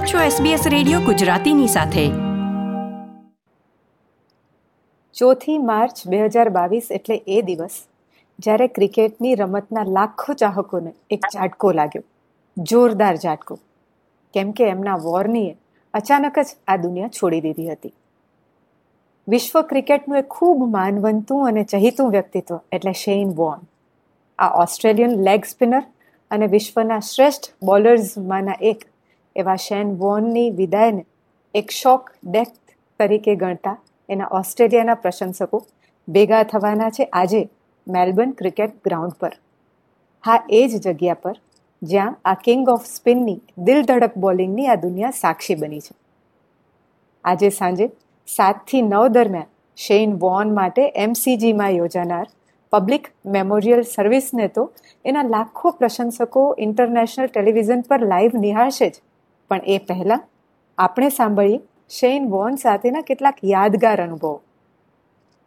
આપ છો SBS radio ગુજરાતીની સાથે. ચોથી માર્ચ બે હજાર બાવીસ એટલે એ દિવસ જ્યારે ક્રિકેટની રમતના લાખો ચાહકોને એક ઝાટકો લાગ્યો. જોરદાર ઝાટકો. કેમ કે એમના વોર્નીએ અચાનક જ આ દુનિયા છોડી દીધી હતી. વિશ્વ ક્રિકેટનું એક ખૂબ માનવંતું અને ચહિતું વ્યક્તિત્વ એટલે શેઇન વોર્ન. આ ઓસ્ટ્રેલિયન લેગ સ્પિનર અને વિશ્વના શ્રેષ્ઠ બોલર્સમાંના એક એવા શેન વોનની વિદાયને એક શોક ડેથ તરીકે ગણતા એના ઓસ્ટ્રેલિયાના પ્રશંસકો ભેગા થવાના છે આજે મેલબર્ન ક્રિકેટ ગ્રાઉન્ડ પર. હા, એ જ જગ્યા પર જ્યાં આ કિંગ ઓફ સ્પિનની દિલ ધડક બોલિંગની આ દુનિયા સાક્ષી બની છે. આજે સાંજે સાતથી નવ દરમિયાન શેઇન વોન માટે એમસીજીમાં યોજાનાર પબ્લિક મેમોરિયલ સર્વિસને તો એના લાખો પ્રશંસકો ઇન્ટરનેશનલ ટેલિવિઝન પર લાઈવ નિહાળશે જ. પણ એ પહેલાં આપણે સાંભળીએ શેન વોન સાથેના કેટલાક યાદગાર અનુભવો.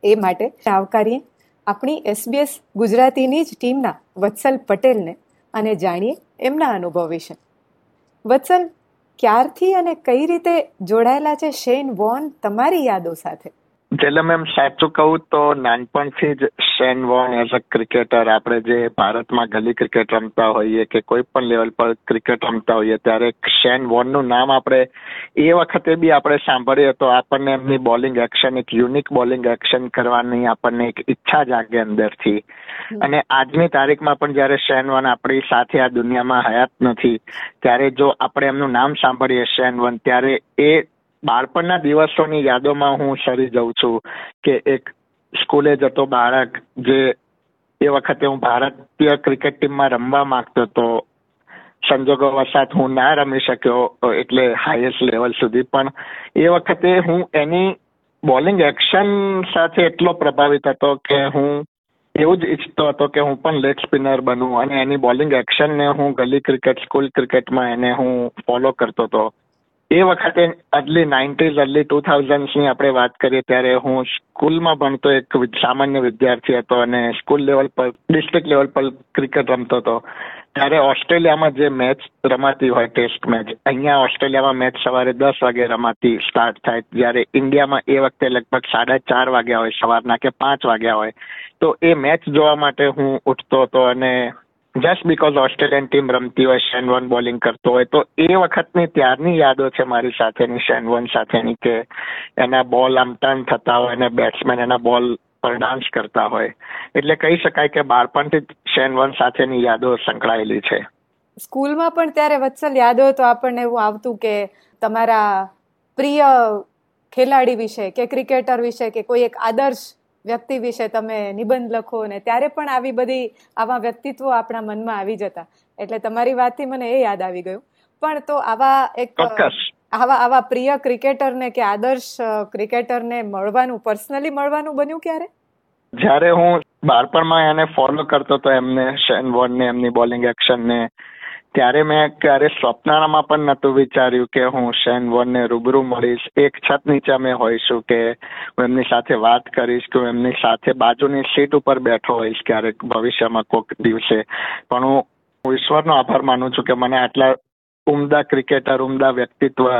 એ માટે આવકારીએ આપણી એસબીએસ ગુજરાતીની જ ટીમના વત્સલ પટેલને અને જાણીએ એમના અનુભવ વિશે. વત્સલ, ક્યારથી અને કઈ રીતે જોડાયેલા છે શેન વોન તમારી યાદો સાથે? જેલમ એમ સાચું કહું તો નાનપણથી જ Shane Warne as a cricketer આપણે જે ભારતમાં ગલી ક્રિકેટ રમતા હોઈએ કે કોઈ પણ લેવલ પર ક્રિકેટ રમતા હોઈએ ત્યારે શેન વોનનું નામ આપણે એ વખતે બી આપણે સાંભળીએ તો આપણને એમની બોલિંગ એક્શન એક યુનિક બોલિંગ એક્શન કરવાની આપણને એક ઈચ્છા જાગે અંદરથી. અને આજની તારીખમાં પણ જ્યારે શેન વન આપણી સાથે આ દુનિયામાં હયાત નથી ત્યારે જો આપણે એમનું નામ સાંભળીએ શેન વન ત્યારે એ બાળપણના દિવસોની યાદોમાં હું સરી જઉં છું કે એક સ્કૂલે જતો બાળક જે એ વખતે હું ભારતીય ક્રિકેટ ટીમમાં રમવા માંગતો હતો, સંજોગો વસાત હું ના રમી શક્યો એટલે હાઈએસ્ટ લેવલ સુધી. પણ એ વખતે હું એની બોલિંગ એક્શન સાથે એટલો પ્રભાવિત હતો કે હું એવું જ ઈચ્છતો હતો કે હું પણ લેગ સ્પિનર બનું અને એની બોલિંગ એક્શનને હું ગલી ક્રિકેટ, સ્કૂલ ક્રિકેટમાં એને હું ફોલો કરતો હતો. એ વખતે અર્લી નાઇન્ટીઝ અર્લી ટુ થાઉઝન્ડ્સની આપણે વાત કરીએ ત્યારે હું સ્કૂલમાં ભણતો એક સામાન્ય વિદ્યાર્થી હતો અને સ્કૂલ લેવલ પર ડિસ્ટ્રિક્ટ લેવલ પર ક્રિકેટ રમતો હતો. ત્યારે ઓસ્ટ્રેલિયામાં જે મેચ રમાતી હોય ટેસ્ટ મેચ અહીંયા ઓસ્ટ્રેલિયામાં મેચ સવારે દસ વાગે રમાતી સ્ટાર્ટ થાય. જ્યારે ઇન્ડિયામાં એ વખતે લગભગ સાડા ચાર વાગ્યા હોય, સવારના કે પાંચ વાગ્યા હોય. તો એ મેચ જોવા માટે હું ઉઠતો હતો અને જસ્ટ બીકોઝ ઓસ્ટ્રેલિયન ટીમ રમતી હોય શેનવન બોલિંગ કરતો હોય, તો એ વખતની ત્યારની યાદો છે મારી સાથેની શેનવન સાથેની, કે એના બોલ આમ ટર્ન થતા હોય અને બેટ્સમેન એના બોલ પર ડાન્સ કરતા હોય. એટલે કહી શકાય કે બાળપણથી શેનવન સાથેની યાદો સંકળાયેલી છે. સ્કૂલમાં પણ ત્યારે વત્સલ યાદો તો આપણને એવું આવતું કે તમારા પ્રિય ખેલાડી વિશે કે ક્રિકેટર વિશે કે કોઈ એક આદર્શ વ્યક્તિ વિશે તમે નિબંધ લખો ને ત્યારે પણ આવી બધી આવા વ્યક્તિત્વો આપણા મનમાં આવી જતા. એટલે તમારી વાતથી મને એ યાદ આવી ગયું. પણ તો આવા એક આવા આવા પ્રિય ક્રિકેટરને કે આદર્શ ક્રિકેટરને મળવાનું પર્સનલી મળવાનું બન્યું ક્યારે? જ્યારે હું બાળપણમાં એને ફોલો કરતો હતો એમને શેન વોર્નને એમની બોલિંગ એક્શનને ત્યારે મેં ક્યારે સ્વપ્નામાં પણ નહોતું વિચાર્યું કે હું શેન વોનને રૂબરૂ મળીશ. એક છત નીચે અમે હોઈશું કે હું એમની સાથે વાત કરીશ કે હું એમની સાથે બાજુની સીટ ઉપર બેઠો હોઈશ ક્યારેક ભવિષ્યમાં કોઈક દિવસે. પણ હું ઈશ્વરનો આભાર માનું છું કે મને આટલા ઉમદા ક્રિકેટર ઉમદા વ્યક્તિત્વ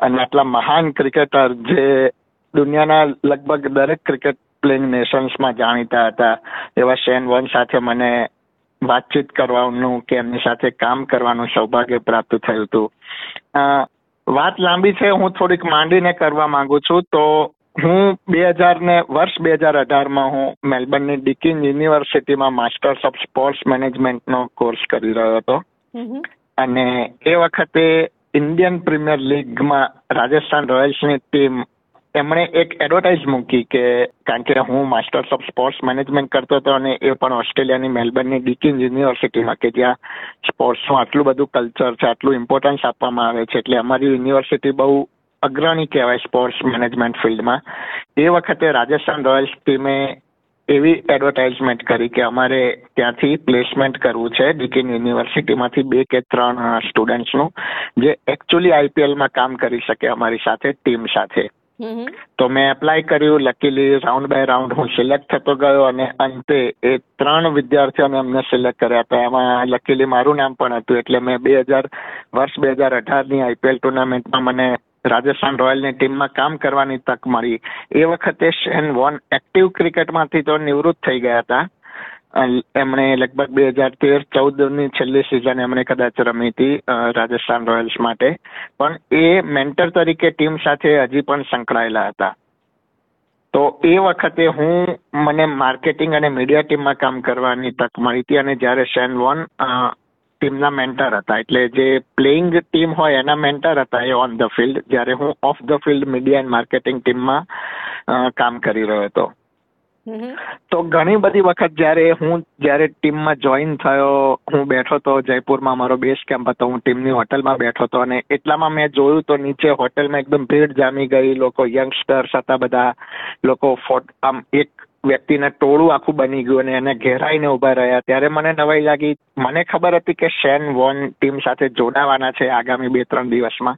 અને આટલા મહાન ક્રિકેટર જે દુનિયાના લગભગ દરેક ક્રિકેટ પ્લેઇંગ નેશન્સમાં જાણીતા હતા, એવા શેન વન સાથે મને વાતચીત કરવાનું કે એમની સાથે કામ કરવાનું સૌભાગ્ય પ્રાપ્ત થયું હતું. વાત લાંબી છે હું થોડીક માંડીને કરવા માંગુ છું. તો હું બે હજાર ને વર્ષ બે હજાર અઢારમાં હું મેલબર્નની ડિકિન યુનિવર્સિટીમાં માસ્ટર્સ ઓફ સ્પોર્ટ્સ મેનેજમેન્ટનો કોર્સ કરી રહ્યો હતો. અને એ વખતે ઇન્ડિયન પ્રીમિયર લીગમાં રાજસ્થાન રોયલ્સની ટીમ એમણે એક એડવર્ટાઇઝ મૂકી કે કારણ કે હું માસ્ટર્સ ઓફ સ્પોર્ટ્સ મેનેજમેન્ટ કરતો હતો અને એ પણ ઓસ્ટ્રેલિયાની મેલબર્નની ડીકિન યુનિવર્સિટીમાં કે જ્યાં સ્પોર્ટ્સનું આટલું બધું કલ્ચર છે, આટલું ઇમ્પોર્ટન્સ આપવામાં આવે છે એટલે અમારી યુનિવર્સિટી બહુ અગ્રણી કહેવાય સ્પોર્ટ્સ મેનેજમેન્ટ ફિલ્ડમાં એ વખતે રાજસ્થાન રોયલ્સ ટીમે એવી એડવર્ટાઇઝમેન્ટ કરી કે અમારે ત્યાંથી પ્લેસમેન્ટ કરવું છે ડીકિન યુનિવર્સિટીમાંથી બે કે ત્રણ સ્ટુડન્ટ્સનું જે એકચ્યુઅલી આઈપીએલમાં કામ કરી શકે અમારી સાથે ટીમ સાથે. તો મેં એપ્લાય કર્યું લકીલી રાઉન્ડ બાય રાઉન્ડ હું સિલેક્ટ થતો ગયો અને અંતે એ ત્રણ વિદ્યાર્થીઓને અમને સિલેક્ટ કર્યા. હતા એમાં લકીલી મારું નામ પણ હતું, એટલે મેં બે હજાર, વર્ષ બે હજાર અઢારની આઈપીએલ ટુર્નામેન્ટમાં મને રાજસ્થાન રોયલની ટીમમાં કામ કરવાની તક મળી. એ વખતે શેન વોન એક્ટિવ ક્રિકેટમાંથી તો નિવૃત્ત થઈ ગયા હતા. એમણે લગભગ બે હજાર તેર ચૌદની છેલ્લી સિઝન એમણે કદાચ રમી હતી રાજસ્થાન રોયલ્સ માટે. પણ એ મેન્ટર તરીકે ટીમ સાથે હજી પણ સંકળાયેલા હતા. તો એ વખતે હું મને માર્કેટિંગ અને મીડિયા ટીમમાં કામ કરવાની તક મળી હતી અને જ્યારે શેન વોન ટીમના મેન્ટર હતા. એટલે જે પ્લેઇંગ ટીમ હોય એના મેન્ટર હતા એ ઓન ધ ફિલ્ડ, જ્યારે હું off the field media and marketing ટીમમાં કામ કરી રહ્યો હતો. તો ઘણી બધી વખત જ્યારે હું જ્યારે ટીમમાં જોઈન થયો, હું બેઠો તો જયપુરમાં મારો બેઝ કેમ્પ હતો, હું ટીમની હોટલમાં બેઠો હતો અને એટલામાં મેં જોયું તો નીચે હોટલમાં એકદમ ભીડ જામી ગઈ, લોકો યંગસ્ટર્સ હતા બધા, લોકો ફોટ, આમ એક વ્યક્તિને ટોળું આખું બની ગયું અને એને ઘેરાઈને ઊભા રહ્યા. ત્યારે મને નવાઈ લાગી. મને ખબર હતી કે શેન વોન ટીમ સાથે જોડાવાના છે આગામી બે ત્રણ દિવસમાં.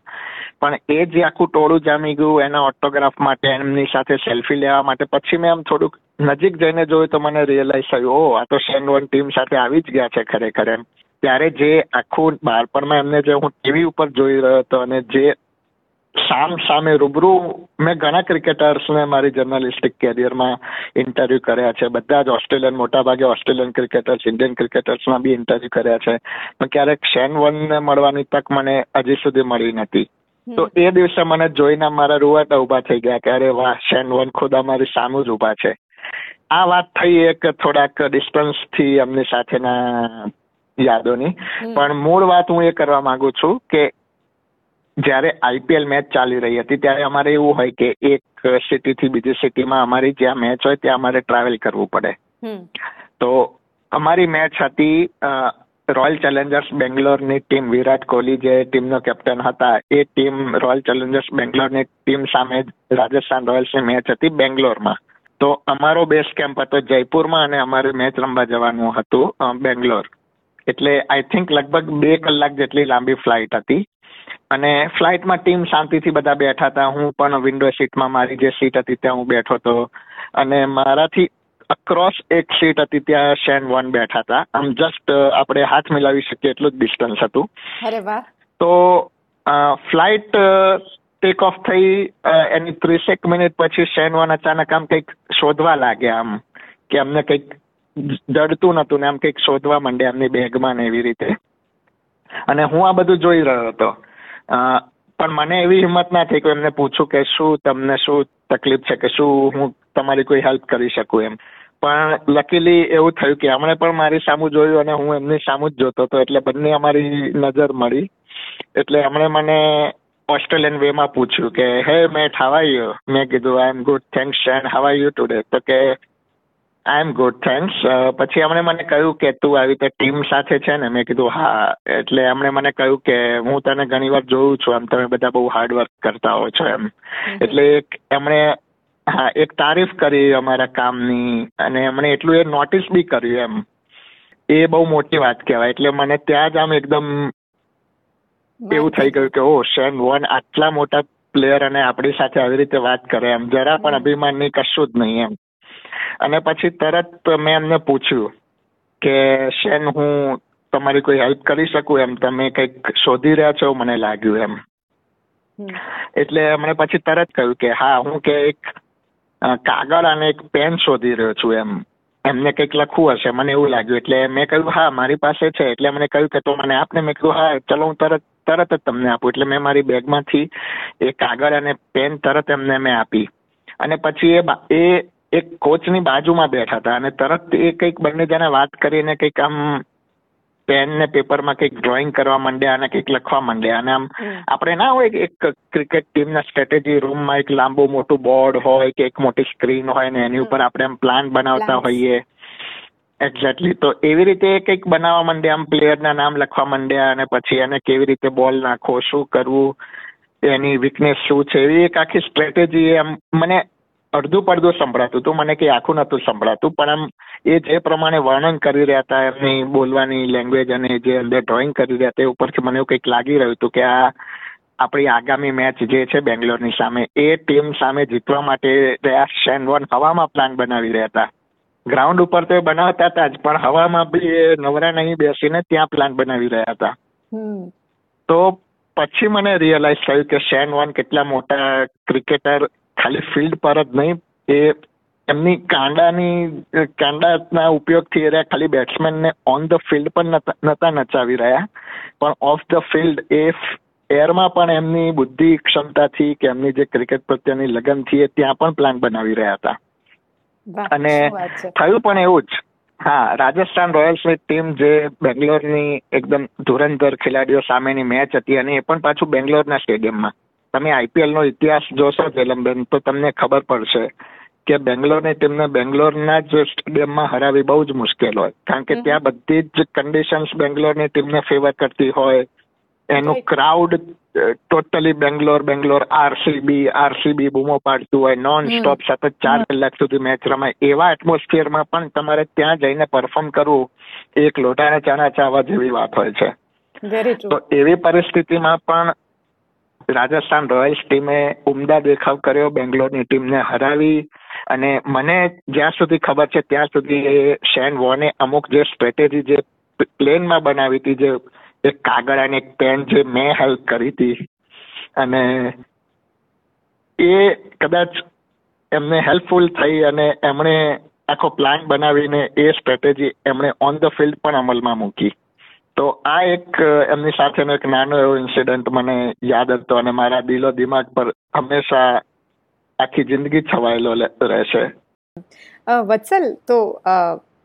પણ એ જે આખું ટોળું જામી ગયું, એના ઓટોગ્રાફ માટે, એમની સાથે સેલ્ફી લેવા માટે, પછી મેં આમ થોડુંક નજીક જઈને જોયું તો મને રિયલાઇઝ થયું ઓ આ તો શેન વન ટીમ સાથે આવી જ ગયા છે ખરેખર એમ. ત્યારે જે આખું બાળપણમાં એમને જે હું ટીવી ઉપર જોઈ રહ્યો હતો અને જે સામ સામે રૂબરૂ મેં ઘણા ક્રિકેટર્સને મારી જર્નલિસ્ટિક કેરિયરમાં ઇન્ટરવ્યુ કર્યા છે. બધા જ ઓસ્ટ્રેલિયન મોટાભાગે ઓસ્ટ્રેલિયન ક્રિકેટર્સ ઇન્ડિયન ક્રિકેટર્સમાં બી ઇન્ટરવ્યુ કર્યા છે. પણ ક્યારેક શેન વનને મળવાની તક મને હજી સુધી મળી નથી. તો એ દિવસે મને જોઈને મારા રૂવાટા ઊભા થઈ ગયા કે અરે વાહ શેન વન ખુદ અમારી સામું જ ઊભા છે. આ વાત થઈ એક થોડાક ડિસ્ટન્સથી એમની સાથેના યાદોની. પણ મૂળ વાત હું એ કરવા માંગુ છું કે જ્યારે આઈપીએલ મેચ ચાલી રહી હતી ત્યારે અમારે એવું હોય કે એક સિટીથી બીજી સિટીમાં અમારી જ્યાં મેચ હોય ત્યાં અમારે ટ્રાવેલ કરવું પડે. તો અમારી મેચ હતી રોયલ ચેલેન્જર્સ બેંગ્લોરની ટીમ વિરાટ કોહલી જે ટીમનો કેપ્ટન હતા એ ટીમ રોયલ ચેલેન્જર્સ બેંગ્લોરની ટીમ સામે રાજસ્થાન રોયલ્સની મેચ હતી બેંગ્લોરમાં તો અમારો બેઝ કેમ્પ હતો જયપુરમાં અને અમારે મેચ રમવા જવાનું હતું બેંગ્લોર. એટલે આઈ થિંક લગભગ બે કલાક જેટલી લાંબી ફ્લાઇટ હતી. અને ફ્લાઇટમાં ટીમ શાંતિથી બધા બેઠા હતા. હું પણ વિન્ડો સીટમાં મારી જે સીટ હતી ત્યાં હું બેઠો હતો. અને મારાથી અક્રોસ એક સીટ હતી ત્યાં શેન વન બેઠા હતા. આમ જસ્ટ આપણે હાથ મિલાવી શકીએ એટલું જ ડિસ્ટન્સ હતું. તો ફ્લાઇટ ટેક ઓફ થઈ એની ત્રીસેક મિનિટ પછી શેન વન અચાનક આમ કંઈક શોધવા લાગ્યા આમ, કે અમને કંઈક જડતું નતું ને આમ કંઈક શોધવા માંડ્યા એમની બેગમાં ને એવી રીતે. અને હું આ બધું જોઈ રહ્યો હતો. પણ મને એવી હિંમત ના થઈ કે એમને પૂછું કે શું તમને શું તકલીફ છે કે શું હું તમારી કોઈ હેલ્પ કરી શકું એમ. પણ લકીલી એવું થયું કે એમણે પણ મારી સામું જોયું અને હું એમની સામું જ જોતો હતો એટલે બંને અમારી નજર મળી. એટલે એમણે મને ઓસ્ટ્રેલિયન વેમાં પૂછ્યું કે હે મેટ હાવ આર યુ મેં કીધું I am good thanks and how are you today તો કે આઈ એમ ગુડ થેન્ક્સ પછી એમણે મને કહ્યું કે તું આવી રીતે ટીમ સાથે છે ને? મેં કીધું હા. એટલે એમણે મને કહ્યું કે હું તને ઘણી વાર જોઉં છું એમ તમે બધા બહુ હાર્ડવર્ક કરતા હો છો એમ. એટલે એક એમણે હા એક તારીફ કરી અમારા કામની અને એમણે એટલું એ નોટિસ બી કર્યું એમ. એ બહુ મોટી વાત કહેવાય. એટલે મને ત્યાં જ આમ એકદમ એવું થઈ ગયું કે ઓ શેન વોન આટલા મોટા પ્લેયર અને આપણી સાથે આવી રીતે વાત કરે. એમ જરા પણ અભિમાન નહીં કશું જ નહીં એમ. અને પછી તરત મેં એમને પૂછ્યું કે શેન હું તમારી કોઈ હેલ્પ કરી શકું એમ? તમે કંઈક શોધી રહ્યા છો? મને લાગ્યું એમ. એટલે એમણે પછી તરત કહ્યું કે હા હું કે એક કાગળ અને એક પેન શોધી રહ્યો છું એમ. એમને કંઈક લખવું હશે. મને એવું લાગ્યું. એટલે મેં કહ્યું હા મારી પાસે છે. એટલે મને કહ્યું કે તો મને આપને? મેં કહ્યું હા ચલો હું તરત તરત જ તમને આપું. એટલે મેં મારી બેગમાંથી એ કાગળ અને પેન તરત એમને મેં આપી. અને પછી એ એ એક કોચની બાજુમાં બેઠા હતા. અને તરત એ કંઈક બંને જણા વાત કરીને કંઈક આમ પેન ને પેપરમાં કંઈક ડ્રોઈંગ કરવા માંડ્યા અને કંઈક લખવા માંડ્યા. અને આમ આપણે ના હોય એક ક્રિકેટ ટીમના સ્ટ્રેટેજી રૂમમાં એક લાંબુ મોટું બોર્ડ હોય કે એક મોટી સ્ક્રીન હોય ને એની ઉપર આપણે આમ પ્લાન બનાવતા હોઈએ. એક્ઝેક્ટલી તો એવી રીતે કંઈક બનાવવા માંડ્યા આમ પ્લેયરના નામ લખવા માંડ્યા અને પછી એને કેવી રીતે બોલ નાખવો શું કરવું, એની વીકનેસ શું છે, એવી એક આખી સ્ટ્રેટેજી એમ મને અડધું પડધું સંભળાતું હતું. મને કંઈ આખું નહોતું સંભળાતું, પણ આમ એ જે પ્રમાણે વર્ણન કરી રહ્યા હતા, એમની બોલવાની લેંગ્વેજ અને જે અંદર ડ્રોઈંગ કરી રહ્યા હતા, એ ઉપરથી મને એવું કંઈક લાગી રહ્યું હતું કે આ આપણી આગામી મેચ જે છે બેંગ્લોરની સામે, એ ટીમ સામે જીતવા માટે રહ્યા શેન વોન હવામાં પ્લાન બનાવી રહ્યા હતા. ગ્રાઉન્ડ ઉપર તો એ બનાવતા હતા જ પણ હવામાં બી એ નવરા નહીં બેસીને ત્યાં પ્લાન બનાવી રહ્યા હતા. તો પછી મને રિયલાઇઝ થયું કે શેન વોન કેટલા મોટા ક્રિકેટર ખાલી ફિલ્ડ પર જ નહીં એ એમની કાંડાની કાંડાના ઉપયોગથી એ રહ્યા ખાલી બેટ્સમેનને ઓન ધ ફિલ્ડ પણ નતા નચાવી રહ્યા. પણ ઓફ ધ ફિલ્ડ એ એરમાં પણ એમની બુદ્ધિ ક્ષમતાથી કે એમની જે ક્રિકેટ પ્રત્યેની લગનથી એ ત્યાં પણ પ્લાન બનાવી રહ્યા હતા. અને થયું પણ એવું જ. હા રાજસ્થાન રોયલ્સની ટીમ જે બેંગ્લોરની એકદમ ધુરંધર ખેલાડીઓ સામેની મેચ હતી અને એ પણ પાછું બેંગ્લોરના સ્ટેડિયમમાં. તમે આઈપીએલ નો ઇતિહાસ જોશો જેલમબેન તો તમને ખબર પડશે કે બેંગ્લોરની ટીમને બેંગ્લોરના જ સ્ટેડિયમમાં હરાવી બહુ જ મુશ્કેલ હોય. કારણ કે ત્યાં બધી જ કન્ડિશન્સ બેંગ્લોરની ટીમને ફેવર કરતી હોય એનું crowd totally Bangalore Bangalore RCB RCB બૂમો પાડતું હોય નોન સ્ટોપ સતત ચાર કલાક સુધી મેચ રમાય. એવા એટમોસ્ફિયરમાં પણ તમારે ત્યાં જઈને પરફોર્મ કરવું એક લોટાને ચણા ચાવા જેવી વાત હોય છે. તો એવી પરિસ્થિતિમાં પણ રાજસ્થાન રોયલ્સ ટીમે ઉમદા દેખાવ કર્યો બેંગ્લોરની ટીમને હરાવી અને મને જ્યાં સુધી ખબર છે ત્યાં સુધી એ શેન વોને અમુક જે સ્ટ્રેટેજી જે પ્લેનમાં બનાવી હતી જે એક કાગળ અને એક પેન જે મેં હેલ્પ કરી હતી. અને એ કદાચ એમને હેલ્પફુલ થઈ અને એમણે આખો પ્લાન બનાવીને એ સ્ટ્રેટેજી એમણે ઓન ધ ફિલ્ડ પણ અમલમાં મૂકી. તો આ એક, એમની સાથેનો એક નાનો એવો ઇન્સિડન્ટ મને યાદ હતો અને મારા દિલો દિમાગ પર હંમેશા આખી જિંદગી છવાયેલો રહેશે. વત્સલ, તો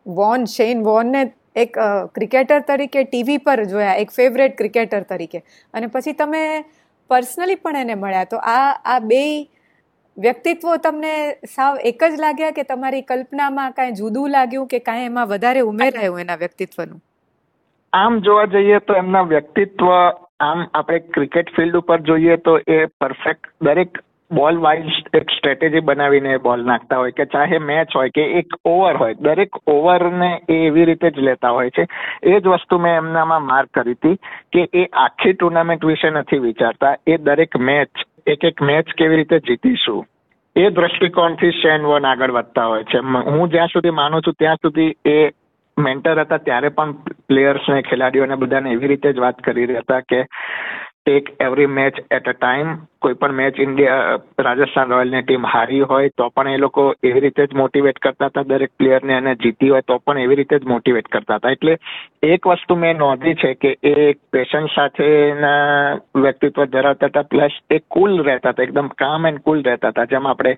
વોન, શેન વોનને એક ક્રિકેટર તરીકે ટીવી પર જોયા, એક ફેવરેટ ક્રિકેટર તરીકે. અને પછી તમે પર્સનલી પણ એને મળ્યા. તો આ આ બે વ્યક્તિત્વો તમને સાવ એક જ લાગ્યા કે તમારી કલ્પનામાં કાંઈ જુદું લાગ્યું કે કાંઈ એમાં વધારે ઉમેરાયું એના વ્યક્તિત્વનું? આમ જોવા જઈએ તો એમના વ્યક્તિત્વ, આમ આપણે ક્રિકેટ ફિલ્ડ ઉપર જોઈએ તો એ પરફેક્ટ દરેક બોલ વાઇઝ એક સ્ટ્રેટેજી બનાવીને બોલ નાખતા હોય કે ચાહે મેચ હોય કે એક ઓવર હોય, દરેક ઓવરને એ એવી રીતે જ લેતા હોય છે. એ જ વસ્તુ મેં એમનામાં માર્ક કરી હતી કે એ આખી ટુર્નામેન્ટ વિશે નથી વિચારતા. એ દરેક મેચ એક એક મેચ કેવી રીતે જીતીશું? એ દ્રષ્ટિકોણથી શેન વોન આગળ વધતા હોય છે. હું જ્યાં સુધી માનું છું ત્યાં સુધી એ મેન્ટર હતા, ત્યારે પણ પ્લેયર્સને ખેલાડીઓને બધાને એવી રીતે જ વાત કરી રહ્યા હતા કે take every match at a time કોઈ પણ મેચ ઇન્ડિયા રાજસ્થાન રોયલની ટીમ હારી હોય તો પણ એ લોકો એવી રીતે જ મોટિવેટ કરતા હતા દરેક પ્લેયરને અને જીતી હોય તો પણ એવી રીતે જ મોટિવેટ કરતા હતા. એટલે એક વસ્તુ મેં નોંધી છે કે એ એક પેશન સાથેના વ્યક્તિત્વ ધરાવતા હતા પ્લસ એ કુલ રહેતા હતા એકદમ કામ એન્ડ કુલ રહેતા હતા જેમ આપણે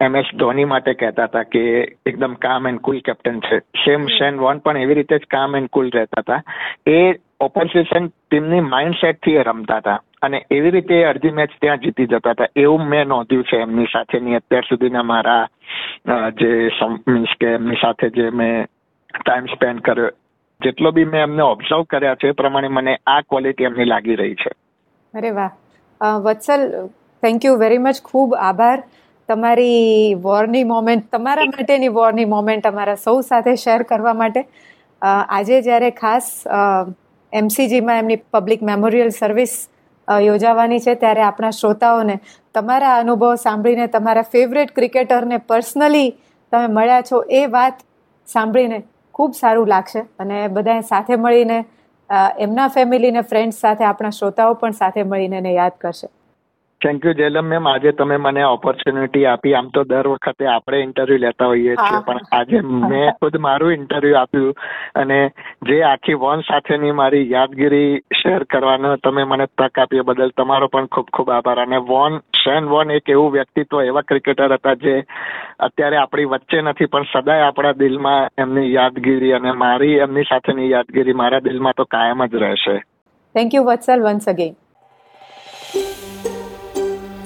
એમ એસ ધોની માટે કહેતા હતા કે એકદમ કામ એન્ડ કુલ કેપ્ટન છે. સેમ શેન વોન પણ એવી રીતે જ કામ એન્ડ કુલ રહેતા હતા. એ ઓપોઝિશન ટીમની માઇન્ડસેટથી એ રમતા હતા. અને એવી રીતે અડધી મેચ ત્યાં જીતી જતા હતા. એવું મેં નોંધ્યું છે એમની સાથેની. અત્યાર સુધીના મારા જે મીન્સ કે એમની સાથે જે મેં ટાઈમ સ્પેન્ડ કર્યો, જેટલો બી મેં એમને ઓબ્ઝર્વ કર્યા છે એ પ્રમાણે મને આ ક્વોલિટી એમની લાગી રહી છે. અરે વાહ. Vatsal thank you very much ખૂબ આભાર. તમારી વોરની મોમેન્ટ તમારા માટેની વોરની મોમેન્ટ અમારા સૌ સાથે શેર કરવા માટે. આજે જ્યારે ખાસ એમસીજીમાં એમની પબ્લિક મેમોરિયલ સર્વિસ યોજાવાની છે ત્યારે આપણા શ્રોતાઓને તમારા અનુભવ સાંભળીને તમારા ફેવરેટ ક્રિકેટરને પર્સનલી તમે મળ્યા છો એ વાત સાંભળીને ખૂબ સારું લાગશે. અને બધાએ સાથે મળીને એમના ફેમિલીને, ફ્રેન્ડ્સ સાથે આપણા શ્રોતાઓ પણ સાથે મળીને યાદ કરશે. થેન્ક યુ જેલમ મેમ આજે તમે મને ઓપોર્ચ્યુનિટી આપી. આમ તો દર વખતે આપણે ઇન્ટરવ્યુ લેતા હોઈએ છીએ પણ આજે મેં ખુદ મારું ઇન્ટરવ્યુ આપ્યું અને જે આખી વોન સાથેની મારી યાદગીરી શેર કરવાનો તમે મને તક આપી બદલ તમારો પણ ખૂબ ખૂબ આભાર. અને વોન શેન વોન એક એવું વ્યક્તિત્વ એવા ક્રિકેટર હતા જે અત્યારે આપણી વચ્ચે નથી પણ સદાય આપણા દિલમાં એમની યાદગીરી અને મારી એમની સાથેની યાદગીરી મારા દિલમાં તો કાયમ જ રહેશે. Thank you Vatsal once again